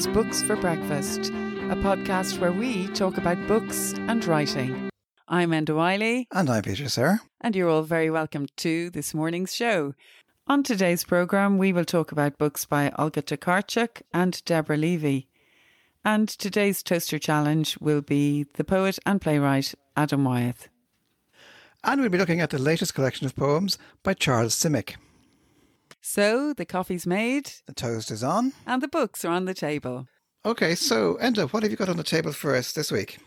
Is Books for Breakfast, a podcast where we talk about books and writing. I'm Enda Wyley. And I'm Peter Sirr. And you're all very welcome to this morning's show. On today's programme, we will talk about books by Olga Tokarczuk and Deborah Levy. And today's Toaster Challenge will be the poet and playwright Adam Wyeth. And we'll be looking at the latest collection of poems by Charles Simic. So the coffee's made, the toast is on, and the books are on the table. Okay, so Enda, what have you got on the table for us this week?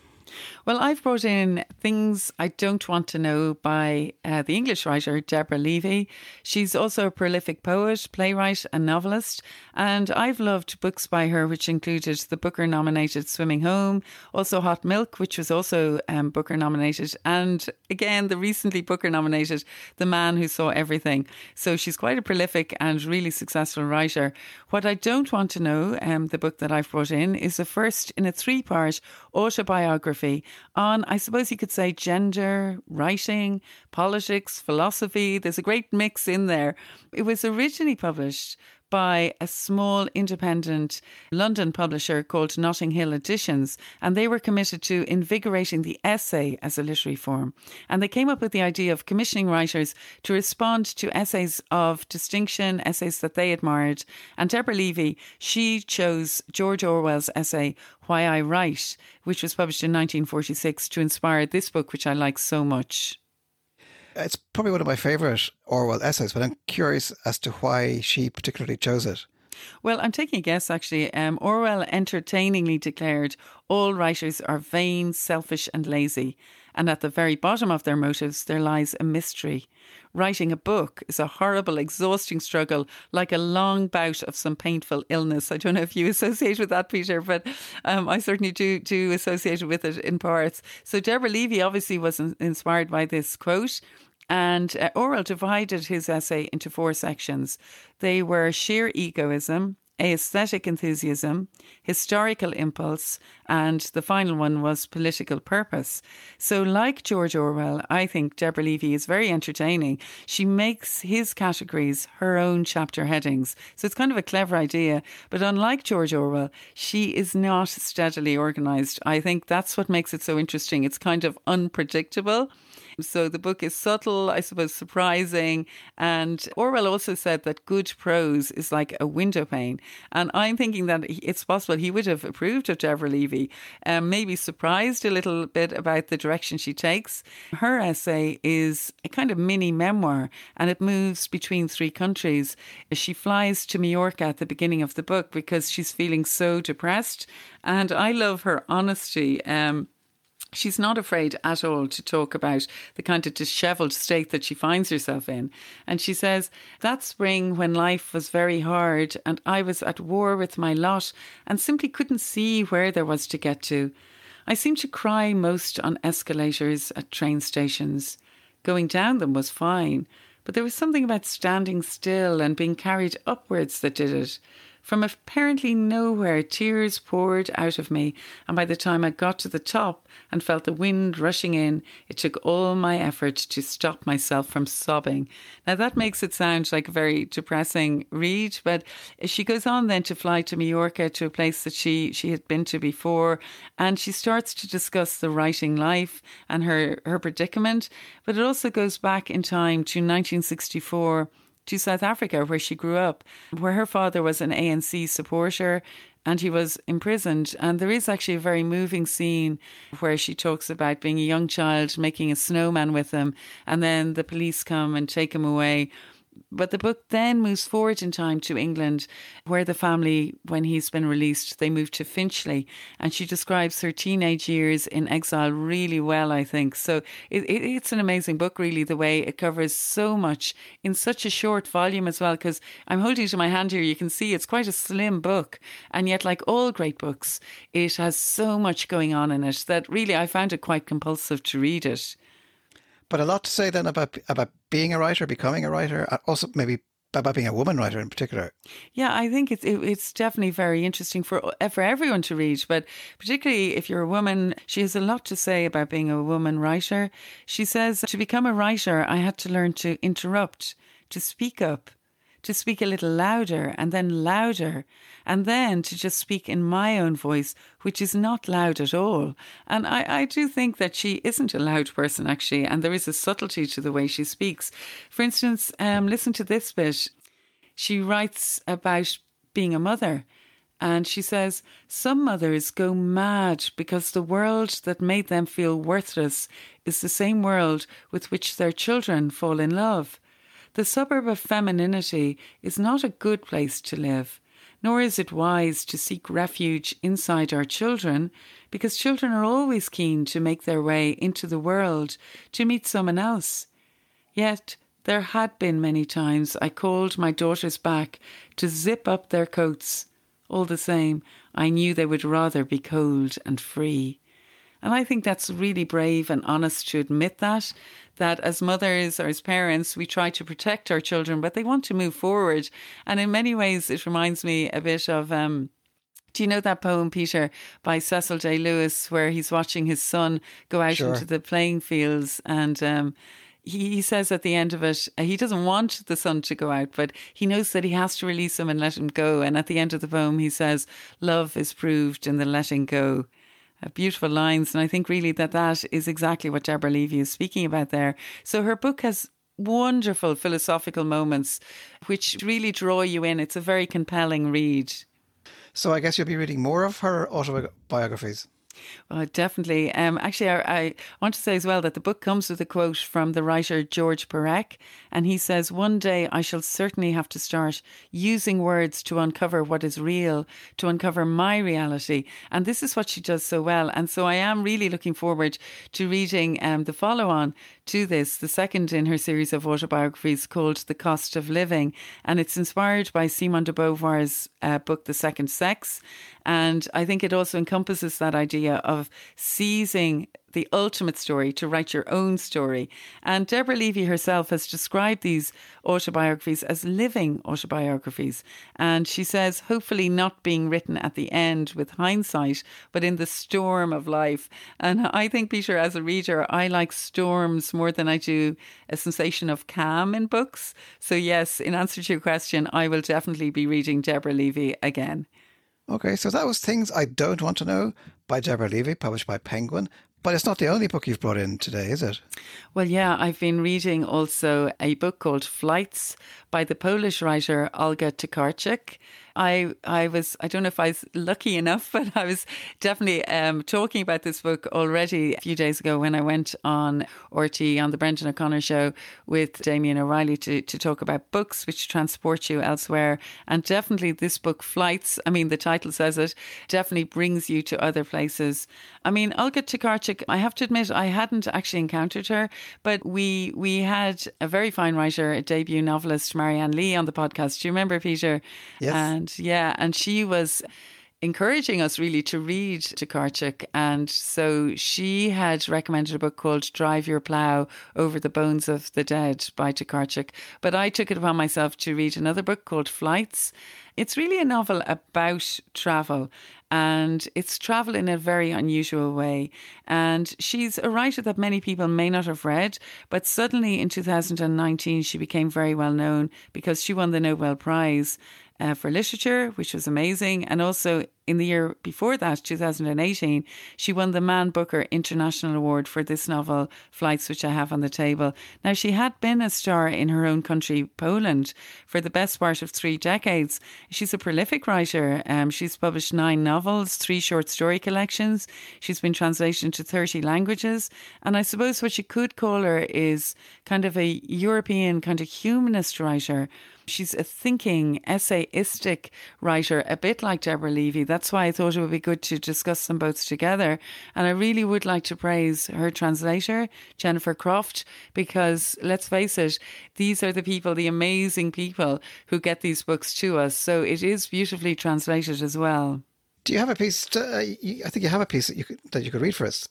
Well, I've brought in Things I Don't Want to Know by uh, the English writer Deborah Levy. She's also a prolific poet, playwright, and novelist. And I've loved books by her, which included the Booker nominated Swimming Home, also Hot Milk, which was also um, Booker nominated, and again, the recently Booker nominated The Man Who Saw Everything. So she's quite a prolific and really successful writer. What I Don't Want to Know, um, the book that I've brought in, is the first in a three part autobiography philosophy on, I suppose you could say, gender, writing, politics, philosophy. There's a great mix in there. It was originally published by a small independent London publisher called Notting Hill Editions, and they were committed to invigorating the essay as a literary form. And they came up with the idea of commissioning writers to respond to essays of distinction, essays that they admired. And Deborah Levy, she chose George Orwell's essay, Why I Write, which was published in 1946, to inspire this book, which I like so much. It's probably one of my favourite Orwell essays, but I'm curious as to why she particularly chose it. Well, I'm taking a guess actually. Um, Orwell entertainingly declared all writers are vain, selfish, and lazy, and at the very bottom of their motives there lies a mystery. Writing a book is a horrible, exhausting struggle, like a long bout of some painful illness. I don't know if you associate with that, Peter, but um, I certainly do, do associate with it in parts. So Deborah Levy obviously was inspired by this quote. And uh, Orwell divided his essay into four sections. They were sheer egoism, aesthetic enthusiasm, historical impulse, and the final one was political purpose. So, like George Orwell, I think Deborah Levy is very entertaining. She makes his categories her own chapter headings. So, it's kind of a clever idea. But unlike George Orwell, she is not steadily organised. I think that's what makes it so interesting. It's kind of unpredictable. So the book is subtle, I suppose surprising. And Orwell also said that good prose is like a window pane. And I'm thinking that it's possible he would have approved of Deborah Levy, um, maybe surprised a little bit about the direction she takes. Her essay is a kind of mini memoir and it moves between three countries. She flies to Mallorca at the beginning of the book because she's feeling so depressed. And I love her honesty. Um, She's not afraid at all to talk about the kind of disheveled state that she finds herself in. And she says, That spring when life was very hard and I was at war with my lot and simply couldn't see where there was to get to, I seemed to cry most on escalators at train stations. Going down them was fine, but there was something about standing still and being carried upwards that did it. From apparently nowhere, tears poured out of me, and by the time I got to the top and felt the wind rushing in, it took all my effort to stop myself from sobbing. Now, that makes it sound like a very depressing read, but she goes on then to fly to Mallorca, to a place that she, she had been to before, and she starts to discuss the writing life and her, her predicament, but it also goes back in time to 1964 to South Africa, where she grew up, where her father was an ANC supporter and he was imprisoned. And there is actually a very moving scene where she talks about being a young child, making a snowman with him, and then the police come and take him away. But the book then moves forward in time to England, where the family, when he's been released, they move to Finchley. And she describes her teenage years in exile really well, I think. So it, it, it's an amazing book, really, the way it covers so much in such a short volume as well. Because I'm holding it in my hand here, you can see it's quite a slim book. And yet, like all great books, it has so much going on in it that really I found it quite compulsive to read it. But a lot to say then about about being a writer, becoming a writer, uh, also maybe about being a woman writer in particular. Yeah, I think it's it, it's definitely very interesting for uh, for everyone to read, but particularly if you're a woman, she has a lot to say about being a woman writer. She says to become a writer, I had to learn to interrupt, to speak up, to speak a little louder and then louder, and then to just speak in my own voice, which is not loud at all. And I, I do think that she isn't a loud person, actually, and there is a subtlety to the way she speaks. For instance, um, listen to this bit. She writes about being a mother. And she says, Some mothers go mad because the world that made them feel worthless is the same world with which their children fall in love. The suburb of femininity is not a good place to live, nor is it wise to seek refuge inside our children, because children are always keen to make their way into the world to meet someone else. Yet, there had been many times I called my daughters back to zip up their coats. All the same, I knew they would rather be cold and free. And I think that's really brave and honest to admit that, that as mothers or as parents, we try to protect our children, but they want to move forward. And in many ways, it reminds me a bit of, um, do you know that poem, Peter, by Cecil Day-Lewis, where he's watching his son go out Sure. into the playing fields and, um, he, he says at the end of it, uh, he doesn't want the son to go out, but he knows that he has to release him and let him go. And at the end of the poem, he says, Love is proved in the letting go. Uh, beautiful lines. And I think really that that is exactly what Deborah Levy is speaking about there. So her book has wonderful philosophical moments which really draw you in. It's a very compelling read. So I guess you'll be reading more of her autobiographies. Well, definitely. Um, actually, I, I want to say as well that the book comes with a quote from the writer George Perec, and he says, "One day I shall certainly have to start using words to uncover what is real, to uncover my reality." And this is what she does so well. And so I am really looking forward to reading um, the follow-on to this, the second in her series of autobiographies called "The Cost of Living," and it's inspired by Simone de Beauvoir's uh, book "The Second Sex." And I think it also encompasses that idea of seizing the ultimate story to write your own story. And Deborah Levy herself has described these autobiographies as living autobiographies. And she says, hopefully not being written at the end with hindsight, but in the storm of life. And I think, Peter, as a reader, I like storms more than I do a sensation of calm in books. So, yes, in answer to your question, I will definitely be reading Deborah Levy again. Okay, so that was Things I Don't Want to Know by Deborah Levy, published by Penguin. But it's not the only book you've brought in today, is it? Well, yeah, I've been reading also a book called Flights by the Polish writer Olga Tokarczuk. I I was I don't know if I was lucky enough, but I was definitely um, talking about this book already a few days ago when I went on RTE on the Brendan O'Connor show with Damien O'Reilly to to talk about books which transport you elsewhere. And definitely this book, Flights. I mean, the title says it. Definitely brings you to other places. I mean, Olga Tokarczuk. I have to admit, I hadn't actually encountered her, but we we had a very fine writer, a debut novelist, Marianne Lee, on the podcast. Do you remember, Peter? Yes. And yeah, and she was encouraging us really to read Tokarczuk. And so she had recommended a book called Drive Your Plough Over the Bones of the Dead by Tokarczuk. But I took it upon myself to read another book called Flights. It's really a novel about travel and it's travel in a very unusual way. And she's a writer that many people may not have read, but suddenly in 2019 she became very well known because she won the Nobel Prize uh, for literature, which was amazing. And also in the year before that, 2018, she won the Man Booker International Award for this novel, Flights, which I have on the table. Now, she had been a star in her own country, Poland, for the best part of three decades. She's a prolific writer. Um, she's published nine novels, three short story collections. She's been translated into 30 languages. And I suppose what you could call her is kind of a European, kind of humanist writer. She's a thinking, essayistic writer, a bit like Deborah Levy. That's why I thought it would be good to discuss them both together. And I really would like to praise her translator, Jennifer Croft, because let's face it, these are the people, the amazing people who get these books to us. So it is beautifully translated as well. Do you have a piece? To, uh, you, I think you have a piece that you could, that you could read for us.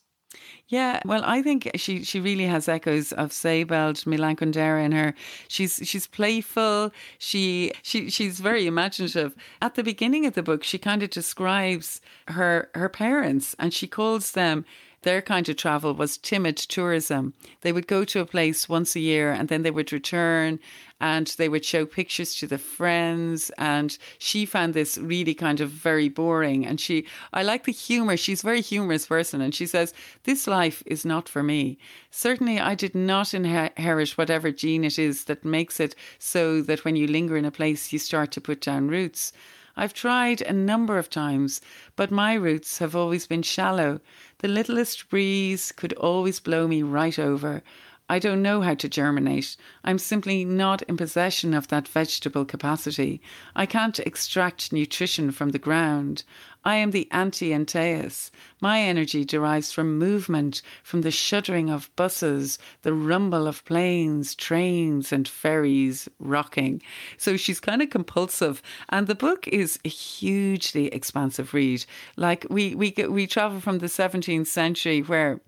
Yeah, well, I think she she really has echoes of Sebald, Milan Kundera in her. She's she's playful. She she she's very imaginative. At the beginning of the book, she kind of describes her her parents, and she calls them their kind of travel was timid tourism. They would go to a place once a year and then they would return and they would show pictures to the friends. And she found this really kind of very boring. And she, I like the humor. She's a very humorous person. And she says, This life is not for me. Certainly, I did not inherit whatever gene it is that makes it so that when you linger in a place, you start to put down roots. I've tried a number of times, but my roots have always been shallow. The littlest breeze could always blow me right over. I don't know how to germinate. I'm simply not in possession of that vegetable capacity. I can't extract nutrition from the ground. I am the anti Antaeus. My energy derives from movement, from the shuddering of buses, the rumble of planes, trains, and ferries rocking. So she's kind of compulsive. And the book is a hugely expansive read. Like we, we, we travel from the 17th century where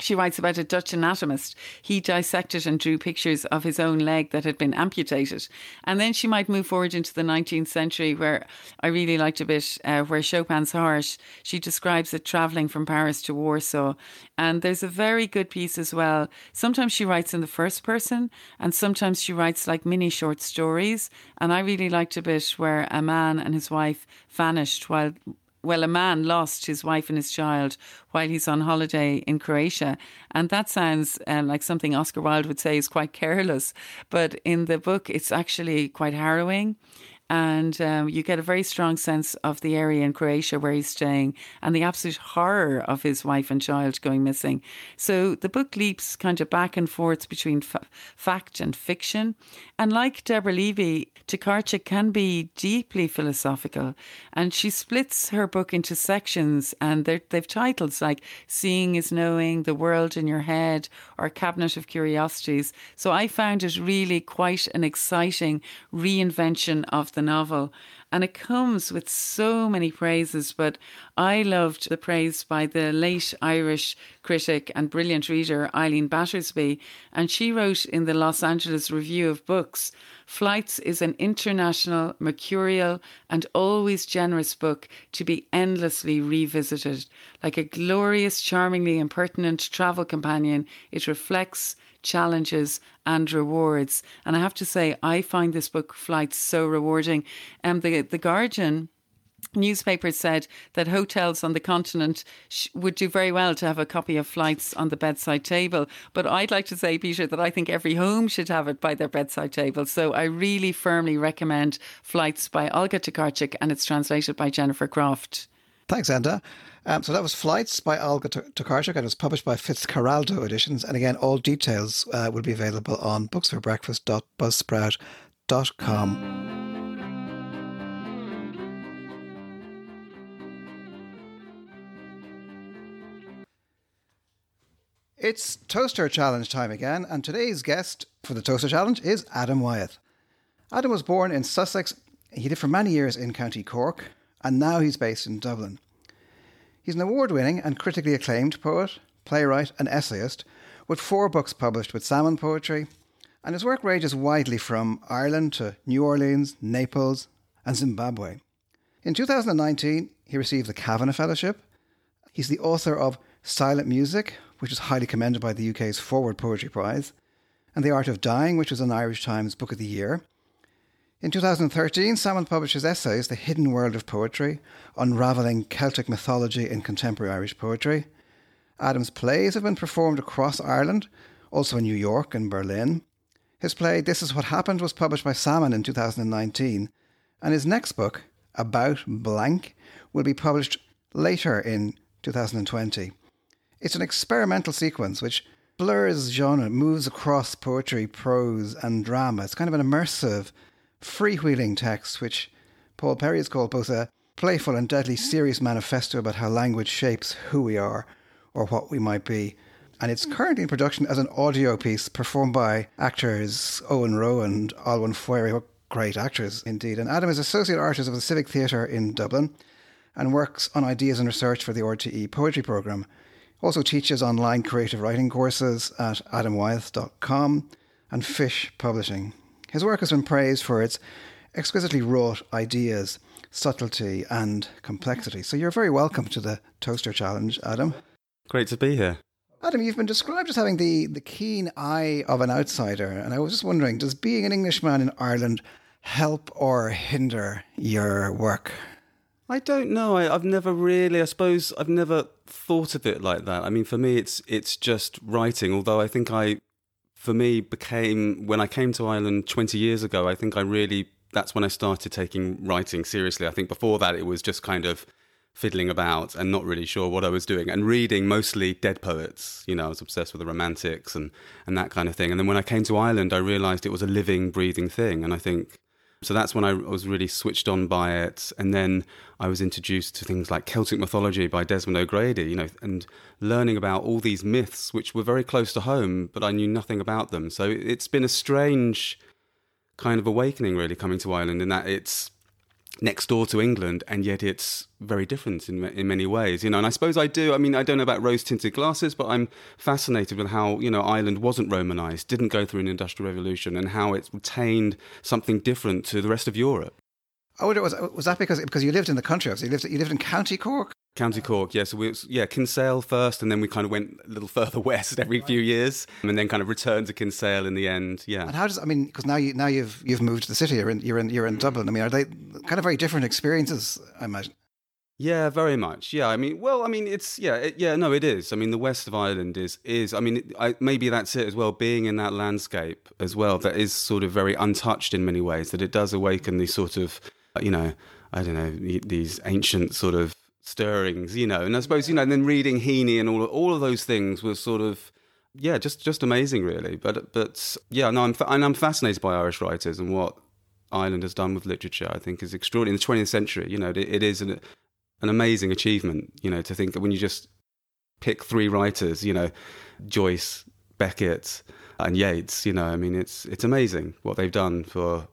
she writes about a Dutch anatomist. He dissected and drew pictures of his own leg that had been amputated. And then she might move forward into the 19th century, where I really liked a bit uh, where Chopin's Heart, she describes it travelling from Paris to Warsaw. And there's a very good piece as well. Sometimes she writes in the first person, and sometimes she writes like mini short stories. And I really liked a bit where a man and his wife vanished while well, a man lost his wife and his child while he's on holiday in Croatia. And that sounds um, like something Oscar Wilde would say is quite careless. But in the book, it's actually quite harrowing and um, you get a very strong sense of the area in Croatia where he's staying and the absolute horror of his wife and child going missing. So the book leaps kind of back and forth between fa- fact and fiction. And like Deborah Levy, Tokarczuk can be deeply philosophical. And she splits her book into sections and they've titles like Seeing is Knowing, The World in Your Head, or Cabinet of Curiosities. So I found it really quite an exciting reinvention of the the novel. And it comes with so many praises, but I loved the praise by the late Irish critic and brilliant reader Eileen Battersby. And she wrote in the Los Angeles Review of Books Flights is an international, mercurial, and always generous book to be endlessly revisited. Like a glorious, charmingly impertinent travel companion, it reflects challenges and rewards. And I have to say, I find this book Flights so rewarding. Um, the the Guardian newspaper said that hotels on the continent sh- would do very well to have a copy of flights on the bedside table. But I'd like to say, Peter, that I think every home should have it by their bedside table. So I really firmly recommend Flights by Olga Tokarczuk, and it's translated by Jennifer Croft. Thanks, Enda. Um, so that was Flights by Olga Tokarczuk and it was published by Fitzcarraldo Editions. And again, all details uh, will be available on booksforbreakfast.buzzsprout.com. It's Toaster Challenge time again, and today's guest for the Toaster Challenge is Adam Wyeth. Adam was born in Sussex. He lived for many years in County Cork, and now he's based in Dublin. He's an award winning and critically acclaimed poet, playwright, and essayist with four books published with Salmon Poetry, and his work ranges widely from Ireland to New Orleans, Naples, and Zimbabwe. In 2019, he received the Kavanagh Fellowship. He's the author of Silent Music, which is highly commended by the UK's Forward Poetry Prize, and The Art of Dying, which was an Irish Times Book of the Year. In 2013, Salmon published his essays, The Hidden World of Poetry, unravelling Celtic mythology in contemporary Irish poetry. Adam's plays have been performed across Ireland, also in New York and Berlin. His play, This Is What Happened, was published by Salmon in 2019, and his next book, About Blank, will be published later in 2020. It's an experimental sequence which blurs genre, moves across poetry, prose, and drama. It's kind of an immersive freewheeling text, which Paul Perry has called both a playful and deadly serious manifesto about how language shapes who we are or what we might be. And it's currently in production as an audio piece performed by actors Owen Roe and Olwen Fouéré, great actors indeed. And Adam is Associate Artist of the Civic Theatre in Dublin and works on ideas and research for the RTE Poetry Programme. Also teaches online creative writing courses at adamwyeth.com and Fish Publishing. His work has been praised for its exquisitely wrought ideas, subtlety, and complexity. So you're very welcome to the Toaster Challenge, Adam. Great to be here. Adam, you've been described as having the, the keen eye of an outsider, and I was just wondering does being an Englishman in Ireland help or hinder your work? I don't know. I, have never really. I suppose I've never thought of it like that. I mean, for me, it's it's just writing. Although I think I, for me, became when I came to Ireland twenty years ago. I think I really that's when I started taking writing seriously. I think before that it was just kind of fiddling about and not really sure what I was doing and reading mostly dead poets. You know, I was obsessed with the romantics and, and that kind of thing. And then when I came to Ireland, I realized it was a living, breathing thing. And I think so that's when I was really switched on by it. And then I was introduced to things like Celtic mythology by Desmond O'Grady, you know, and learning about all these myths which were very close to home, but I knew nothing about them. So it's been a strange kind of awakening, really, coming to Ireland in that it's next door to England, and yet it's very different in in many ways. You know, and I suppose I do. I mean, I don't know about rose tinted glasses, but I'm fascinated with how you know Ireland wasn't Romanized, didn't go through an industrial revolution, and how it retained something different to the rest of Europe. I wonder was was that because because you lived in the country? So you lived you lived in County Cork. County Cork. Yeah, so we, yeah, Kinsale first, and then we kind of went a little further west every few years, and then kind of returned to Kinsale in the end. Yeah. And how does I mean? Because now you now you've you've moved to the city. You're in you're in you're in Dublin. I mean, are they kind of very different experiences? I imagine. Yeah, very much. Yeah, I mean, well, I mean, it's yeah, it, yeah, no, it is. I mean, the west of Ireland is is. I mean, I, maybe that's it as well. Being in that landscape as well, that is sort of very untouched in many ways. That it does awaken these sort of, you know, I don't know, these ancient sort of stirrings, you know. And I suppose you know, and then reading Heaney and all all of those things was sort of yeah, just just amazing, really. But but yeah, no, I'm and I'm fascinated by Irish writers and what Ireland has done with literature. I think is extraordinary in the 20th century. You know, it, it is an an amazing achievement. You know, to think that when you just pick three writers, you know, Joyce, Beckett, and Yeats. You know, I mean, it's it's amazing what they've done for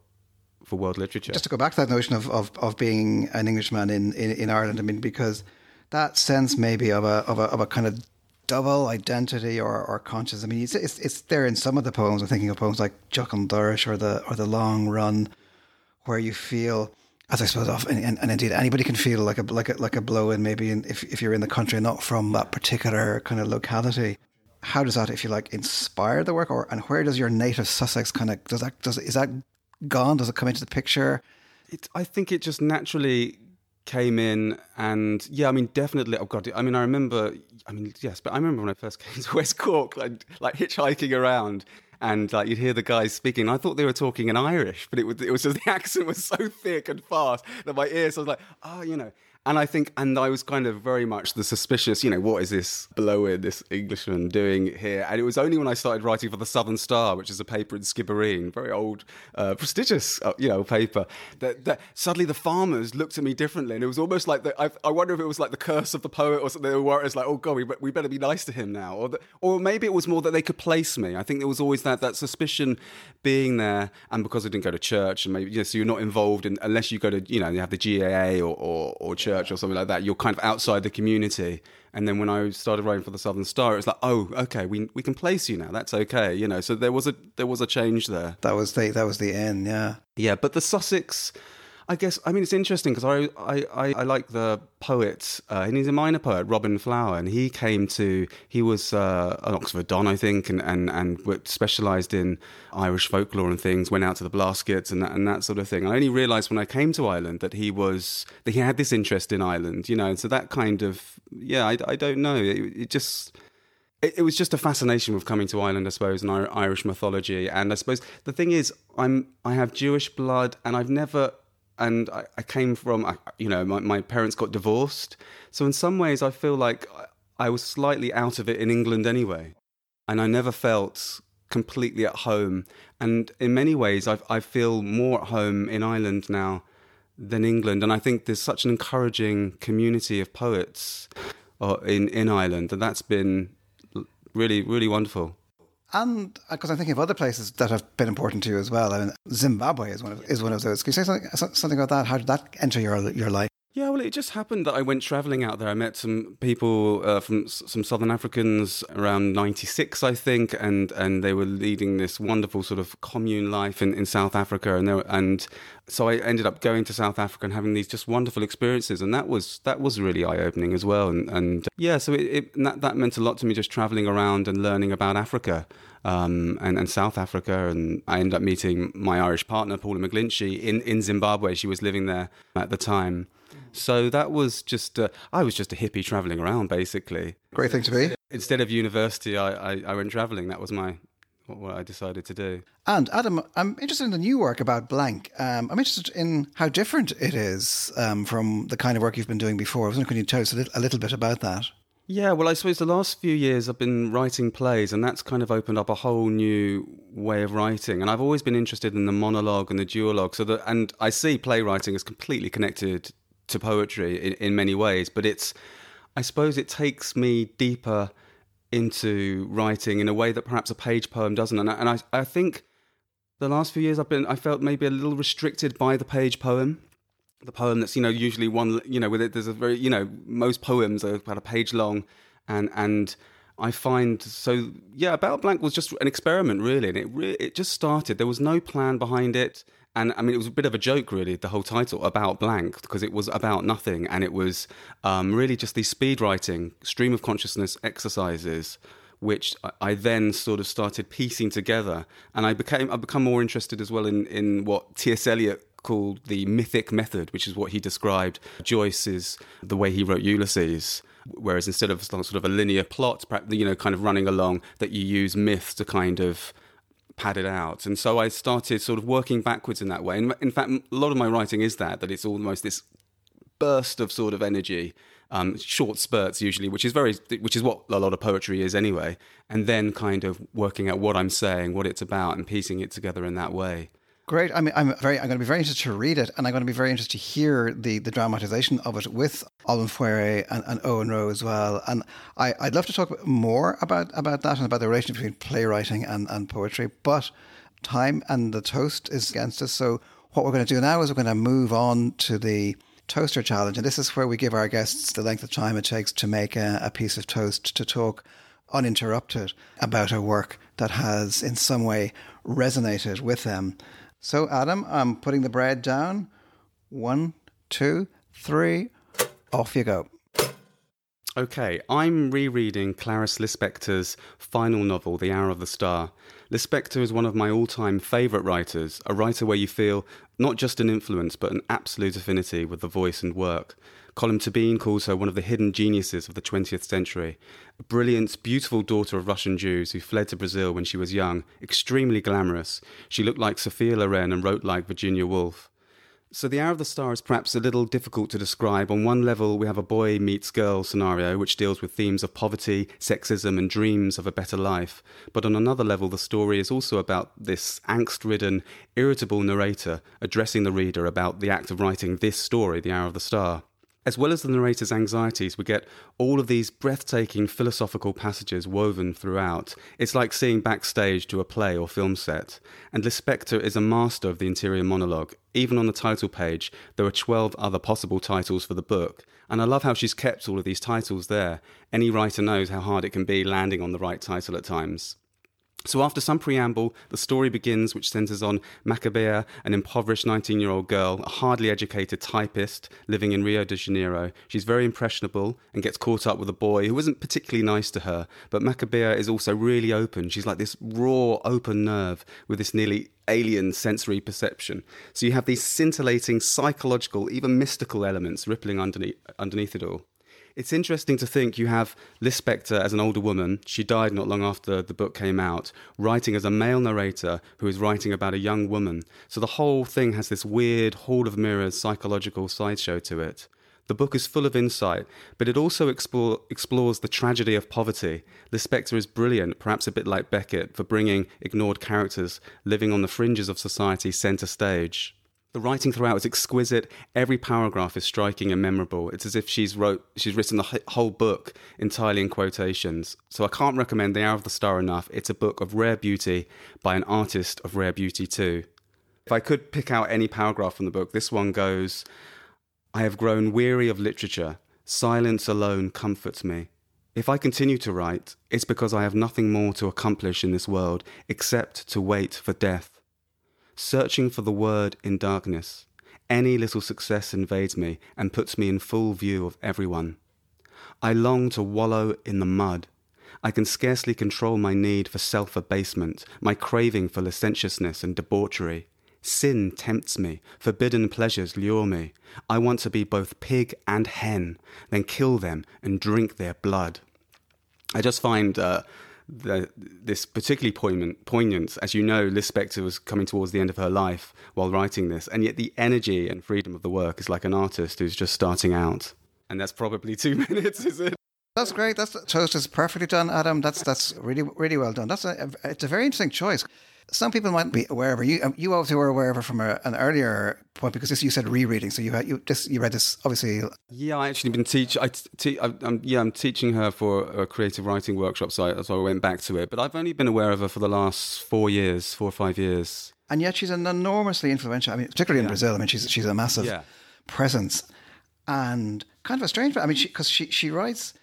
for world literature. Just to go back to that notion of, of, of being an Englishman in, in, in Ireland, I mean, because that sense maybe of a, of a, of a kind of double identity or, or conscious. I mean, it's, it's, it's there in some of the poems. I'm thinking of poems like Jocham Durish or the or the Long Run, where you feel, as I suppose, often, and, and indeed anybody can feel like a like a like a blow in maybe in, if if you're in the country and not from that particular kind of locality. How does that, if you like, inspire the work, or and where does your native Sussex kind of does that does is that gone? Does it come into the picture? It, I think it just naturally came in and yeah i mean definitely oh god i mean i remember i mean yes but i remember when i first came to west cork like, like hitchhiking around and like you'd hear the guys speaking i thought they were talking in irish but it was it was just the accent was so thick and fast that my ears I was like oh you know and I think, and I was kind of very much the suspicious, you know, what is this blower, this Englishman doing here? And it was only when I started writing for the Southern Star, which is a paper in Skibbereen, very old, uh, prestigious, uh, you know, paper, that, that, suddenly the farmers looked at me differently. And it was almost like, the, I, I, wonder if it was like the curse of the poet or something. They were it's like, oh God, we, we better be nice to him now. Or, the, or maybe it was more that they could place me. I think there was always that, that suspicion being there. And because I didn't go to church and maybe, you know, so you're not involved in, unless you go to, you know, you have the GAA or, or, or church church or something like that, you're kind of outside the community. And then when I started writing for the Southern Star, it was like, oh, okay, we we can place you now. That's okay, you know. So there was a there was a change there. That was the that was the end, yeah. Yeah, but the Sussex I guess I mean it's interesting because I, I, I, I, like the poet uh, and he's a minor poet Robin Flower and he came to he was uh, an Oxford Don I think and and and specialised in Irish folklore and things went out to the Blaskets and that, and that sort of thing I only realised when I came to Ireland that he was that he had this interest in Ireland you know and so that kind of yeah I, I don't know it, it just it, was just a fascination with coming to Ireland, I suppose, and Irish mythology. And I suppose the thing is, I'm I have Jewish blood, and I've never and I, I came from, you know, my, my, parents got divorced. So in some ways, I feel like I was slightly out of it in England anyway. And I never felt completely at home. And in many ways, I, I feel more at home in Ireland now than England. And I think there's such an encouraging community of poets uh, in, in Ireland. And that's been really, really wonderful. And uh, because I'm thinking of other places that have been important to you as well. I mean, Zimbabwe is one of is one of those. Can you say something something about that? How did that enter your your life? Yeah, well, it just happened that I went traveling out there. I met some people uh, from some Southern Africans around '96, I think, and and they were leading this wonderful sort of commune life in, in South Africa, and were, and so I ended up going to South Africa and having these just wonderful experiences, and that was that was really eye opening as well. And, and yeah, so it, it, that that meant a lot to me just traveling around and learning about Africa um, and, and South Africa. And I ended up meeting my Irish partner Paula McGlinchey in in Zimbabwe. She was living there at the time. So that was just, uh, I was just a hippie traveling around basically. Great thing to be. Instead of university, I, I, I went traveling. That was my, what I decided to do. And Adam, I'm interested in the new work about blank. Um, I'm interested in how different it is um, from the kind of work you've been doing before. I was wondering, can you tell us a little, a little bit about that? Yeah, well, I suppose the last few years I've been writing plays, and that's kind of opened up a whole new way of writing. And I've always been interested in the monologue and the duologue. So that, and I see playwriting as completely connected to poetry in, in many ways, but it's, I suppose, it takes me deeper into writing in a way that perhaps a page poem doesn't. And I, and I, I think the last few years I've been, I felt maybe a little restricted by the page poem. The poem that's, you know, usually one, you know, with it, there's a very, you know, most poems are about a page long. And, and I find, so yeah, About Blank was just an experiment really. And it, re- it just started. There was no plan behind it and I mean, it was a bit of a joke, really, the whole title about blank, because it was about nothing, and it was um, really just these speed writing, stream of consciousness exercises, which I then sort of started piecing together, and I became I become more interested as well in in what T.S. Eliot called the mythic method, which is what he described Joyce's the way he wrote Ulysses. Whereas instead of sort of a linear plot, you know, kind of running along, that you use myths to kind of pad it out. And so I started sort of working backwards in that way. And in fact, a lot of my writing is that, that it's almost this burst of sort of energy, um, short spurts usually, which is very, which is what a lot of poetry is anyway. And then kind of working out what I'm saying, what it's about, and piecing it together in that way. Great. I mean, I'm very. I'm going to be very interested to read it, and I'm going to be very interested to hear the the dramatization of it with Olwen Fouéré and, and Owen Roe as well. And I, would love to talk more about about that and about the relationship between playwriting and, and poetry. But time and the toast is against us. So what we're going to do now is we're going to move on to the toaster challenge, and this is where we give our guests the length of time it takes to make a, a piece of toast to talk uninterrupted about a work that has in some way resonated with them. So, Adam, I'm putting the bread down. One, two, three. Off you go. Okay, I'm rereading Clarice Lispector's final novel, The Hour of the Star. Lispector is one of my all time favourite writers, a writer where you feel not just an influence, but an absolute affinity with the voice and work. Colm Tóibín calls her one of the hidden geniuses of the 20th century. A brilliant, beautiful daughter of Russian Jews who fled to Brazil when she was young, extremely glamorous. She looked like Sophia Loren and wrote like Virginia Woolf. So, The Hour of the Star is perhaps a little difficult to describe. On one level, we have a boy meets girl scenario, which deals with themes of poverty, sexism, and dreams of a better life. But on another level, the story is also about this angst ridden, irritable narrator addressing the reader about the act of writing this story, The Hour of the Star. As well as the narrator's anxieties, we get all of these breathtaking philosophical passages woven throughout. It's like seeing backstage to a play or film set. And Lispector is a master of the interior monologue. Even on the title page, there are 12 other possible titles for the book. And I love how she's kept all of these titles there. Any writer knows how hard it can be landing on the right title at times. So, after some preamble, the story begins, which centers on Macabea, an impoverished 19 year old girl, a hardly educated typist living in Rio de Janeiro. She's very impressionable and gets caught up with a boy who isn't particularly nice to her, but Macabea is also really open. She's like this raw, open nerve with this nearly alien sensory perception. So, you have these scintillating psychological, even mystical elements rippling underneath, underneath it all. It's interesting to think you have Lispector as an older woman. She died not long after the book came out, writing as a male narrator who is writing about a young woman. So the whole thing has this weird Hall of Mirrors psychological sideshow to it. The book is full of insight, but it also explore, explores the tragedy of poverty. Lispector is brilliant, perhaps a bit like Beckett, for bringing ignored characters living on the fringes of society centre stage. The writing throughout is exquisite. Every paragraph is striking and memorable. It's as if she's wrote she's written the whole book entirely in quotations. So I can't recommend The Hour of the Star enough. It's a book of rare beauty by an artist of rare beauty too. If I could pick out any paragraph from the book, this one goes I have grown weary of literature. Silence alone comforts me. If I continue to write, it's because I have nothing more to accomplish in this world except to wait for death. Searching for the word in darkness. Any little success invades me and puts me in full view of everyone. I long to wallow in the mud. I can scarcely control my need for self abasement, my craving for licentiousness and debauchery. Sin tempts me, forbidden pleasures lure me. I want to be both pig and hen, then kill them and drink their blood. I just find uh, the, this particularly poignant, poignant. As you know, Lispector was coming towards the end of her life while writing this, and yet the energy and freedom of the work is like an artist who's just starting out. And that's probably two minutes, is it? That's great. That's toast is perfectly done, Adam. That's that's really really well done. That's a it's a very interesting choice. Some people might be aware of. You, um, you obviously were aware of it from a, an earlier point because this you said rereading. So you had you just you read this obviously. Yeah, I actually been teach. I te- I'm, yeah, I'm teaching her for a creative writing workshop, so I, so I went back to it. But I've only been aware of her for the last four years, four or five years. And yet she's an enormously influential. I mean, particularly in yeah. Brazil. I mean, she's she's a massive yeah. presence and kind of a strange. I mean, because she, she she writes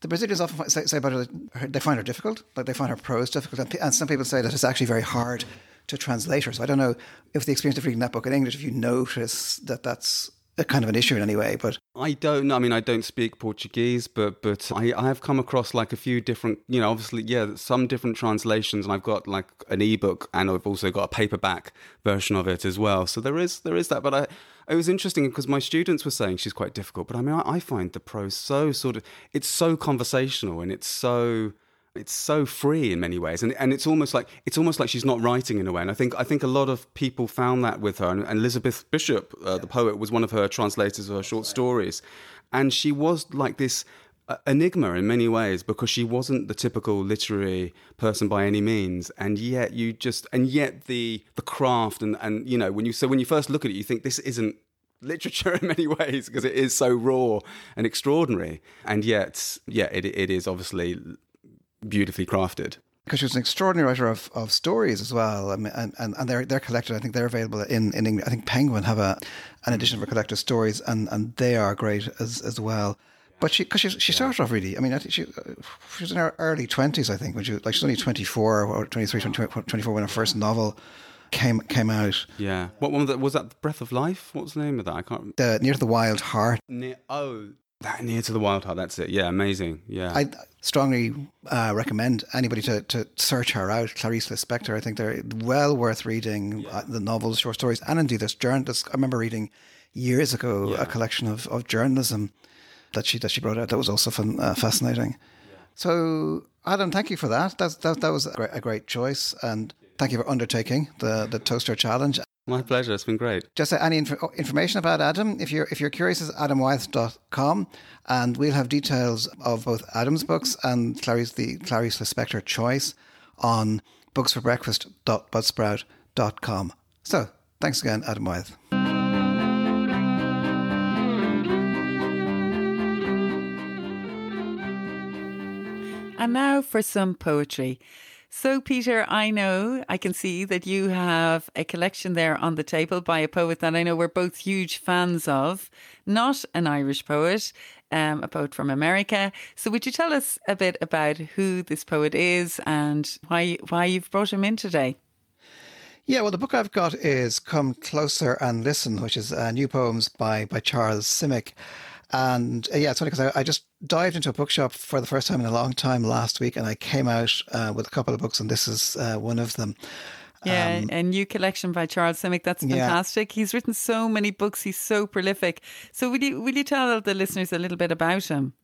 the Brazilians often say, say about her, they find her difficult, like they find her prose difficult, and some people say that it's actually very hard to translate her. So I don't know if the experience of reading that book in English, if you notice that that's a kind of an issue in any way. But I don't know. I mean, I don't speak Portuguese, but but I, I have come across like a few different, you know, obviously, yeah, some different translations, and I've got like an ebook, and I've also got a paperback version of it as well. So there is there is that, but I it was interesting because my students were saying she's quite difficult, but I mean, I, I find the prose so sort of it's so conversational and it's so it's so free in many ways. And and it's almost like it's almost like she's not writing in a way. And i think i think a lot of people found that with her. And, and elizabeth bishop uh, the poet was one of her translators of her short stories. And she was like this enigma in many ways because she wasn't the typical literary person by any means. And yet you just and yet the the craft and and you know when you so when you first look at it you think this isn't literature in many ways because it is so raw and extraordinary. And yet yeah it it is obviously beautifully crafted because she was an extraordinary writer of, of stories as well. I mean, and, and, and they're they're collected. I think they're available in, in England. I think Penguin have a an edition of her collected stories, and, and they are great as as well. But she, because she, she started off really, I mean, I think she, uh, she was in her early 20s, I think, when she, like, she's only 24 or 23, 24 when her first novel came came out. Yeah. What one was that? Was that Breath of Life? What's the name of that? I can't The, Near to the Wild Heart. Near, oh, that Near to the Wild Heart, that's it. Yeah, amazing. Yeah. I strongly uh, recommend anybody to, to search her out, Clarice Lispector. I think they're well worth reading yeah. uh, the novels, short stories, and indeed this journal. I remember reading years ago yeah. a collection of, of journalism that she that she brought out. That was also fun, uh, fascinating. Yeah. So Adam, thank you for that. That that, that was a great, a great choice, and thank you for undertaking the the toaster challenge. My pleasure. It's been great. Just any inf- oh, information about Adam, if you're if you're curious, is adamwyeth.com, and we'll have details of both Adam's books and Clarice the Clarice Lispector choice on booksforbreakfast.buzzsprout.com. So thanks again, Adam Wyeth. And now for some poetry. So, Peter, I know I can see that you have a collection there on the table by a poet that I know we're both huge fans of, not an Irish poet, um, a poet from America. So, would you tell us a bit about who this poet is and why why you've brought him in today? Yeah, well, the book I've got is "Come Closer and Listen," which is uh, new poems by by Charles Simic. And uh, yeah, it's funny because I, I, just dived into a bookshop for the first time in a long time last week, and I came out uh, with a couple of books, and this is uh, one of them. Yeah, um, a new collection by Charles Simic. That's fantastic. Yeah. He's written so many books. He's so prolific. So, will you will you tell the listeners a little bit about him?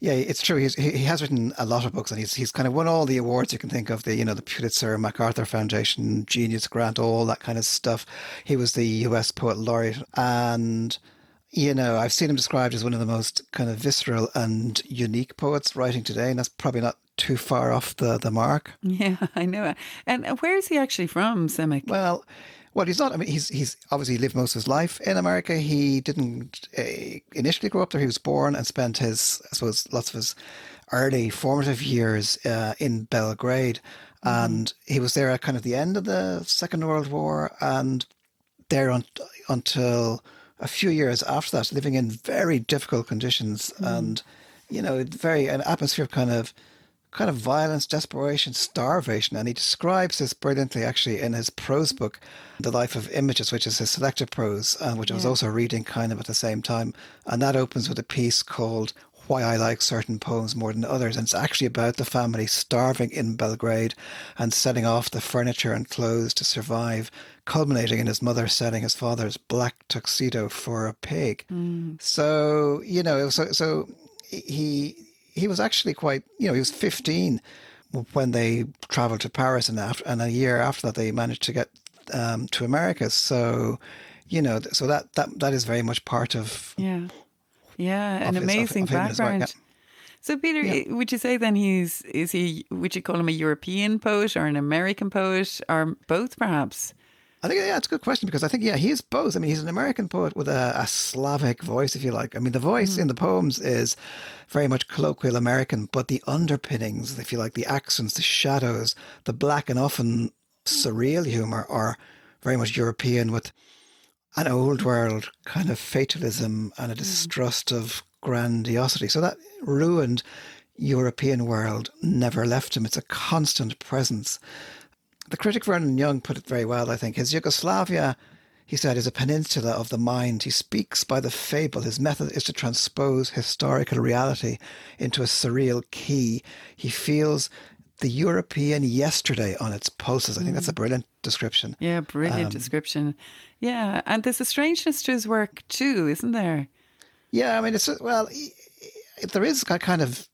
Yeah, it's true. He's, he has written a lot of books, and he's he's kind of won all the awards you can think of. The you know the Pulitzer, MacArthur Foundation, Genius Grant, all that kind of stuff. He was the U.S. Poet Laureate, and you know, I've seen him described as one of the most kind of visceral and unique poets writing today, and that's probably not too far off the, the mark. Yeah, I know. And where is he actually from, Simic? Well, well, he's not. I mean, he's he's obviously lived most of his life in America. He didn't uh, initially grow up there. He was born and spent his, I suppose, lots of his early formative years uh, in Belgrade, mm. and he was there at kind of the end of the Second World War, and there un- until a few years after that, living in very difficult conditions mm. and, you know, very an atmosphere of kind of kind of violence, desperation, starvation. And he describes this brilliantly actually in his prose book, The Life of Images, which is his selected prose, uh, which I was also reading kind of at the same time. And that opens with a piece called why I like certain poems more than others. And it's actually about the family starving in Belgrade and selling off the furniture and clothes to survive, culminating in his mother selling his father's black tuxedo for a pig. Mm. So, you know, so, so he he was actually quite, you know, he was 15 when they traveled to Paris, and after, and a year after that, they managed to get um, to America. So, you know, so that that that is very much part of yeah, yeah, an his- amazing of him as well, background. yeah. So, Peter, Yeah. would you say then he's is he? Would you call him a European poet or an American poet or both, perhaps? I think yeah, it's a good question because I think yeah, he is both. I mean, he's an American poet with a, a Slavic voice, if you like. I mean, the voice mm. in the poems is very much colloquial American, but the underpinnings, if you like, the accents, the shadows, the black and often surreal humor are very much European with an old world kind of fatalism and a hmm. distrust of grandiosity. So that ruined European world never left him. It's a constant presence. The critic Vernon Young put it very well, I think. His Yugoslavia, he said, is a peninsula of the mind. He speaks by the fable. His method is to transpose historical reality into a surreal key. He feels the European yesterday on its pulses. I think that's a hmm. brilliant description. Yeah, brilliant um, description. Yeah, and there's a strangeness to his work too, isn't there? Yeah, I mean, it's well, he- he- there is a kind of,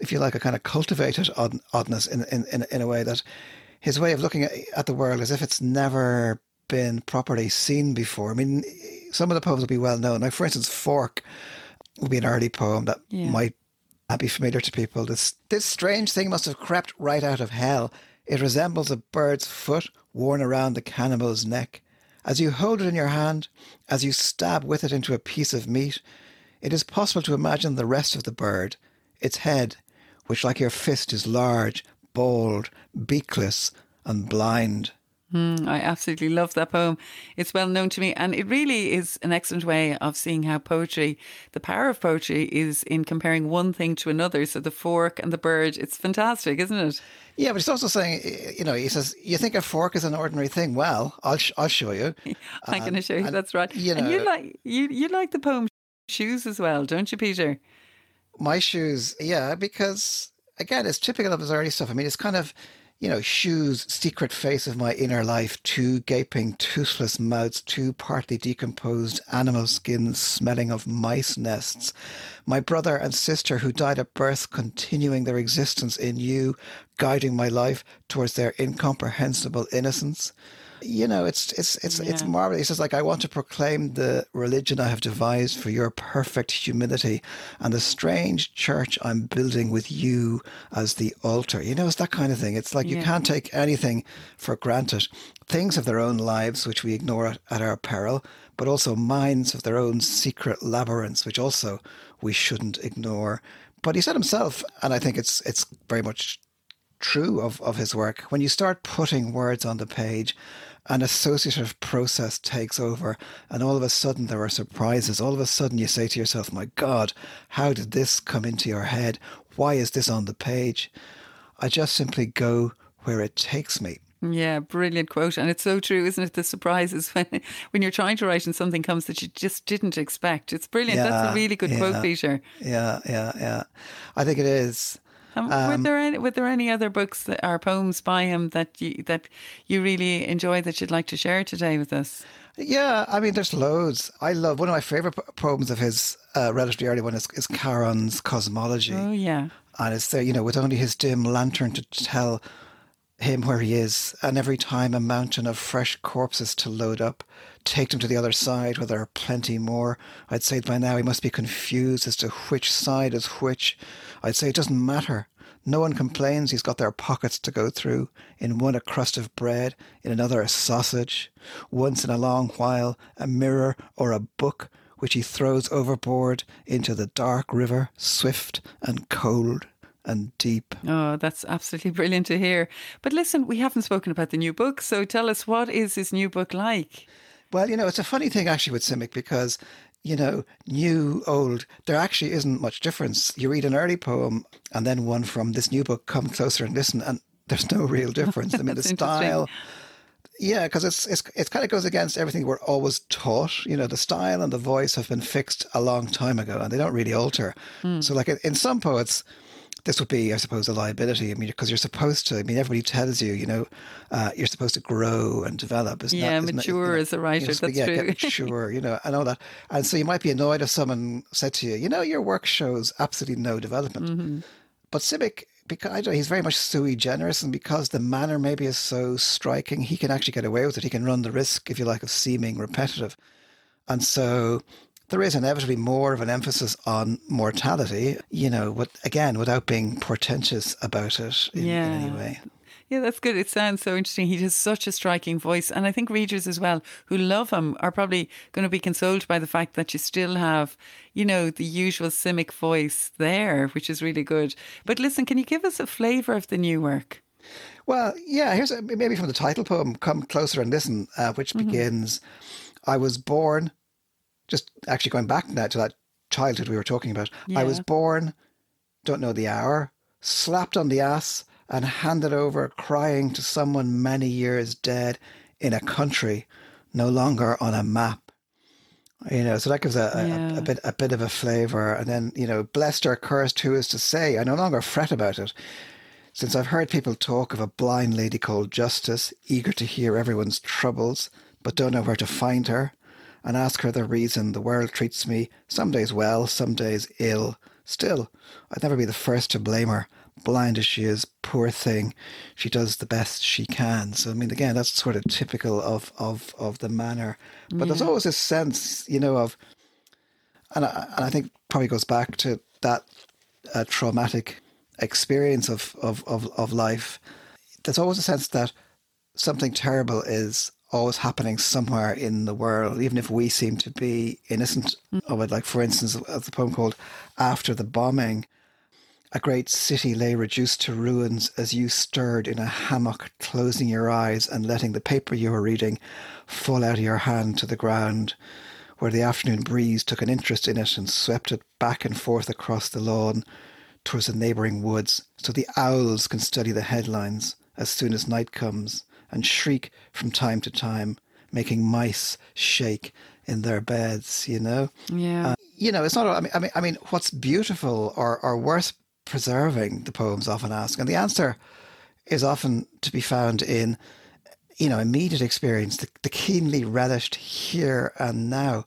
if you like, a kind of cultivated odd, oddness in, in in in a way that his way of looking at, at the world as if it's never been properly seen before. I mean, some of the poems will be well known. Like, for instance, "Fork" would be an early poem that Yeah. might be familiar to people. This this strange thing must have crept right out of hell. It resembles a bird's foot worn around the cannibal's neck. As you hold it in your hand, as you stab with it into a piece of meat, it is possible to imagine the rest of the bird, its head, which like your fist is large, bald, beakless, and blind. Mm, I absolutely love that poem. It's well known to me, and it really is an excellent way of seeing how poetry, the power of poetry, is in comparing one thing to another. So the fork and the bird, it's fantastic, isn't it? Yeah, but he's also saying, you know, he says, you think a fork is an ordinary thing? Well, I'll, sh- I'll show you. I'm going to show you. and, That's right. you know, and you like you you like the poem "Shoes" as well, don't you, Peter? My shoes, yeah, because again, it's typical of his early stuff. I mean, it's kind of, you know, shoes, secret face of my inner life, two gaping, toothless mouths, two partly decomposed animal skins smelling of mice nests. My brother and sister who died at birth, continuing their existence in you, guiding my life towards their incomprehensible innocence. You know, it's it's it's it's marvelous. He says, like, I want to proclaim the religion I have devised for your perfect humility and the strange church I'm building with you as the altar. You know, it's that kind of thing. It's like you can't take anything for granted. Things of their own lives, which we ignore at, at our peril, but also minds of their own secret labyrinths, which also we shouldn't ignore. But he said himself, and I think it's it's very much true of, of his work. When you start putting words on the page, an associative process takes over, and all of a sudden there are surprises. All of a sudden you say to yourself, My God, how did this come into your head? Why is this on the page? I just simply go where it takes me. Yeah, brilliant quote, and it's so true, isn't it? The surprises when when you're trying to write and something comes that you just didn't expect. It's brilliant. That's a really good yeah. quote, Peter. Yeah, yeah, yeah. I think it is. Um, were there any were there any other books that are poems by him that you that you really enjoy that you'd like to share today with us? Yeah, I mean, there's loads. I love one of my favorite poems of his, uh, relatively early one, is, is Charon's Cosmology. Oh yeah, and it's there, you know, with only his dim lantern to tell him where he is, and every time a mountain of fresh corpses to load up, take him to the other side where there are plenty more. I'd say by now he must be confused as to which side is which. I'd say it doesn't matter. No one complains he's got their pockets to go through. In one a crust of bread, in another a sausage. Once in a long while a mirror or a book which he throws overboard into the dark river, swift and cold and deep. oh that's absolutely brilliant to hear. But listen, we haven't spoken about the new book, so tell us what is his new book like? Well, you know, it's a funny thing actually with Simic because you know, new, old. There actually isn't much difference. You read an early poem and then one from this new book, Come Closer and Listen, and there's no real difference. I mean, the style. Yeah, because it's, it's it kind of goes against everything we're always taught. You know, the style and the voice have been fixed a long time ago, and they don't really alter. Mm. So, like in some poets, this would be, I suppose, a liability. I mean, because you're supposed to. I mean, everybody tells you, you know, uh, you're supposed to grow and develop. Isn't yeah, that, mature as a writer. That's yeah, true. mature. You know, and all that. And so you might be annoyed if someone said to you, you know, your work shows absolutely no development. Mm-hmm. But Simic, because I know, he's very much sui generis, and because the manner maybe is so striking, he can actually get away with it. He can run the risk, if you like, of seeming repetitive. And so there is inevitably more of an emphasis on mortality, you know, but again, without being portentous about it in, yeah. in any way. Yeah, that's good. It sounds so interesting. He has such a striking voice. And I think readers as well who love him are probably going to be consoled by the fact that you still have, you know, the usual Simic voice there, which is really good. But listen, can you give us a flavour of the new work? Well, yeah, here's a, maybe from the title poem, Come Closer and Listen, uh, which mm-hmm. begins I was born just actually going back now to that childhood we were talking about. Yeah. I was born, don't know the hour, slapped on the ass and handed over crying to someone many years dead in a country no longer on a map. You know, so that gives a, yeah. a, a, bit a bit of a flavour. And then, you know, blessed or cursed, who is to say? I no longer fret about it. Since I've heard people talk of a blind lady called Justice, eager to hear everyone's troubles, but don't know where to find her and ask her the reason the world treats me some days well, some days ill. Still, I'd never be the first to blame her. Blind as she is, poor thing, she does the best she can. So I mean, again, that's sort of typical of of of the manner. But yeah. there's always a sense, you know, of, and I, and I think probably goes back to that uh, traumatic experience of, of of of life. There's always a sense that something terrible is always happening somewhere in the world, even if we seem to be innocent of it. Like, for instance, the poem called After the Bombing, a great city lay reduced to ruins as you stirred in a hammock, closing your eyes and letting the paper you were reading fall out of your hand to the ground, where the afternoon breeze took an interest in it and swept it back and forth across the lawn towards the neighbouring woods, so the owls can study the headlines as soon as night comes and shriek from time to time, making mice shake in their beds. You know, yeah. Uh, you know, it's not. I mean, I mean, I mean, what's beautiful or or worth preserving? The poems often ask, and the answer is often to be found in, you know, immediate experience, the, the keenly relished here and now.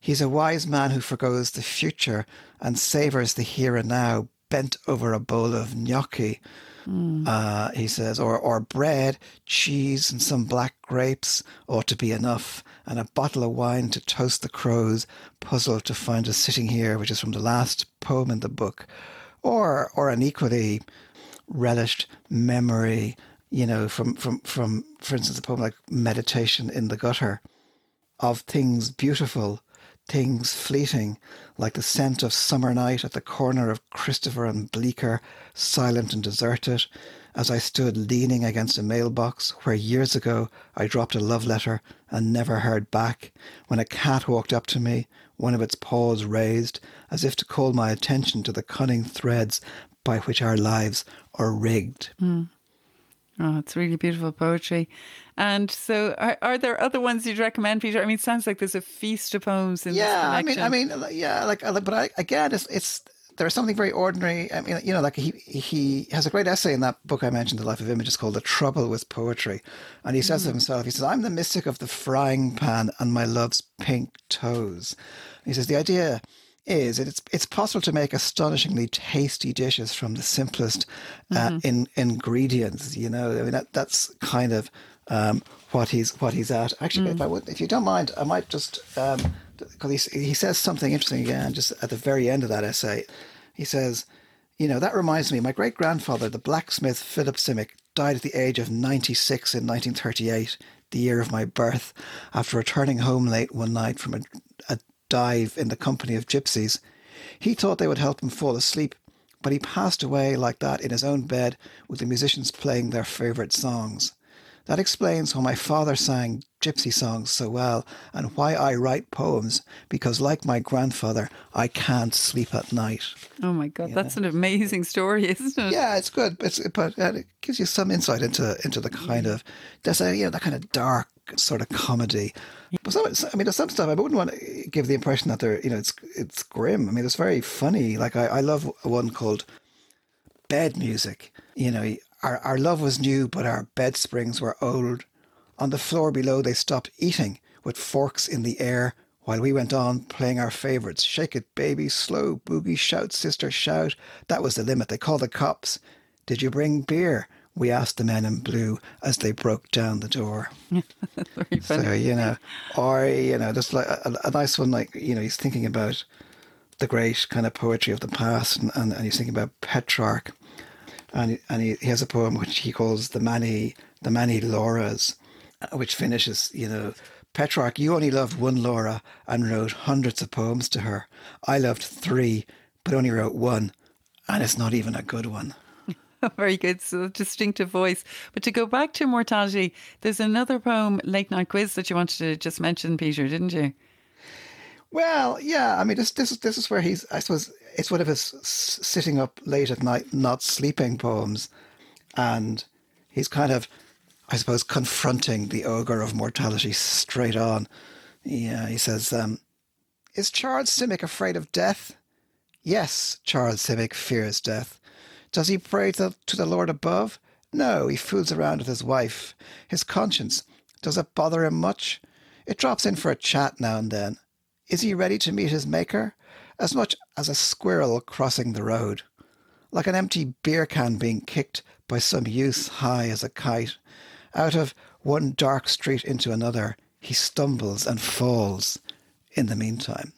He's a wise man who forgoes the future and savours the here and now, bent over a bowl of gnocchi Mm. Uh, he says, or, or bread, cheese, and some black grapes ought to be enough, and a bottle of wine to toast the crows, puzzled to find us sitting here, which is from the last poem in the book, or, or an equally relished memory, you know, from, from, from, for instance, a poem like Meditation in the Gutter, of things beautiful things fleeting, like the scent of summer night at the corner of Christopher and Bleecker, silent and deserted, as I stood leaning against a mailbox where years ago I dropped a love letter and never heard back, when a cat walked up to me, one of its paws raised, as if to call my attention to the cunning threads by which our lives are rigged. Mm. Oh, it's really beautiful poetry. And so, are, are there other ones you'd recommend, Peter? I mean, it sounds like there's a feast of poems in yeah, this I mean, I mean, yeah, like, uh, but I, again, it's, it's there's something very ordinary. I mean, you know, like he he has a great essay in that book I mentioned, The Life of Images, called "The Trouble with Poetry," and he says mm. of himself, he says, "I'm the mystic of the frying pan and my love's pink toes." he says the idea is it's it's possible to make astonishingly tasty dishes from the simplest uh, mm-hmm. in, ingredients. You know, I mean that that's kind of um, what he's what he's at. Actually, mm. if I would, if you don't mind, I might just because um, he he says something interesting again, just at the very end of that essay. He says, you know, that reminds me, my great grandfather, the blacksmith Philip Simic, died at the age of ninety six in nineteen thirty eight, the year of my birth, after returning home late one night from a, a dive in the company of gypsies. He thought they would help him fall asleep, but he passed away like that in his own bed with the musicians playing their favourite songs. That explains why my father sang gypsy songs so well and why I write poems because, like my grandfather, I can't sleep at night. Oh my God, that's an amazing story, isn't it? Yeah, it's good, but, it's, but it gives you some insight into into the kind of there's a you know that kind of dark sort of comedy. But some, I mean, there's some stuff I wouldn't want to give the impression that they're you know it's it's grim. I mean, it's very funny. Like I, I love one called Bed Music. You know, our our love was new, but our bed springs were old. On the floor below, they stopped eating with forks in the air while we went on playing our favourites. Shake it, baby, slow, boogie, shout, sister, shout. That was the limit. They called the cops. Did you bring beer? We asked the men in blue as they broke down the door. So, you know, or, you know, just like a, a nice one, like, you know, he's thinking about the great kind of poetry of the past and, and, and he's thinking about Petrarch. And, he, and he, he has a poem which he calls the Many, the Many Lauras, uh, which finishes, you know, Petrarch, you only loved one Laura and wrote hundreds of poems to her. I loved three, but only wrote one, and it's not even a good one. Very good. So distinctive voice. But to go back to mortality, there's another poem, Late Night Quiz, that you wanted to just mention, Peter, didn't you? Well, yeah. I mean, this this is this is where he's. I suppose it's one of his sitting up late at night, not sleeping poems, and he's kind of, I suppose, confronting the ogre of mortality straight on. Yeah, he says, um, "Is Charles Simic afraid of death? Yes, Charles Simic fears death. Does he pray to, to the Lord above? No, he fools around with his wife. His conscience, does it bother him much? It drops in for a chat now and then. Is he ready to meet his maker? As much as a squirrel crossing the road. Like an empty beer can being kicked by some youth high as a kite. Out of one dark street into another, he stumbles and falls in the meantime.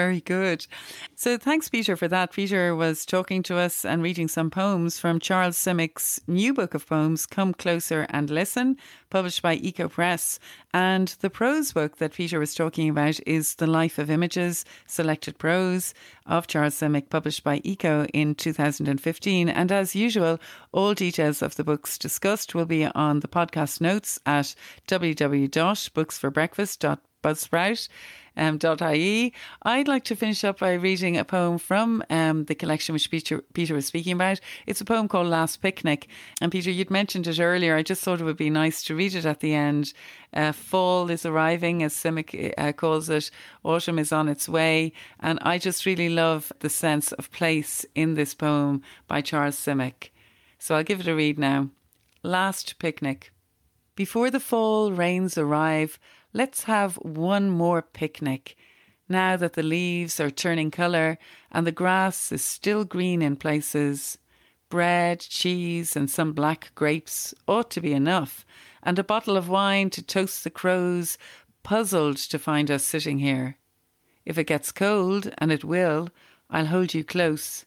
Very good. So thanks, Peter, for that. Peter was talking to us and reading some poems from Charles Simic's new book of poems, Come Closer and Listen, published by Ecco Press. And the prose book that Peter was talking about is The Life of Images, Selected Prose of Charles Simic, published by Ecco in 2015. And as usual, all details of the books discussed will be on the podcast notes at www.booksforbreakfast.buzzsprout um, .ie. I'd like to finish up by reading a poem from um, the collection which Peter, Peter was speaking about. It's a poem called Last Picnic. And Peter, you'd mentioned it earlier. I just thought it would be nice to read it at the end. Uh, fall is arriving, as Simic uh, calls it. Autumn is on its way. And I just really love the sense of place in this poem by Charles Simic. So I'll give it a read now. Last Picnic. Before the fall rains arrive, let's have one more picnic. Now that the leaves are turning colour and the grass is still green in places, bread, cheese, and some black grapes ought to be enough, and a bottle of wine to toast the crows, puzzled to find us sitting here. If it gets cold, and it will, I'll hold you close.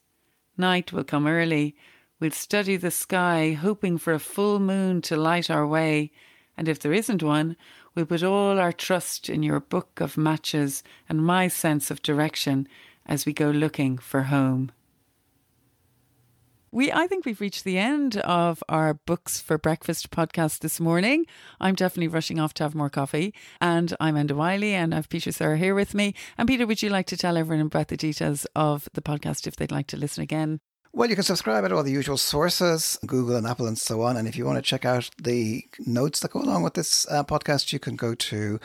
Night will come early. We'll study the sky, hoping for a full moon to light our way, and if there isn't one, we'll put all our trust in your book of matches and my sense of direction as we go looking for home. We, I think we've reached the end of our Books for Breakfast podcast this morning. I'm definitely rushing off to have more coffee. And I'm Enda Wyley and I have Peter Sirr here with me. And Peter, would you like to tell everyone about the details of the podcast if they'd like to listen again? Well, you can subscribe at all the usual sources, Google and Apple and so on. And if you want to check out the notes that go along with this uh, podcast, you can go to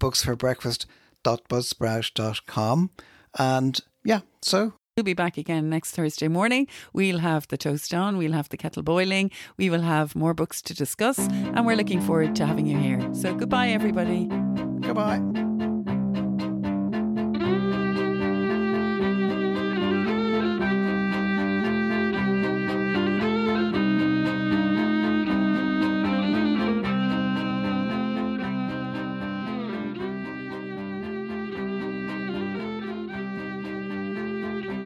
booksforbreakfast.buzzsprout.com. And yeah, so We'll be back again next Thursday morning. We'll have the toast on, we'll have the kettle boiling, we will have more books to discuss, and we're looking forward to having you here. So goodbye, everybody. goodbye.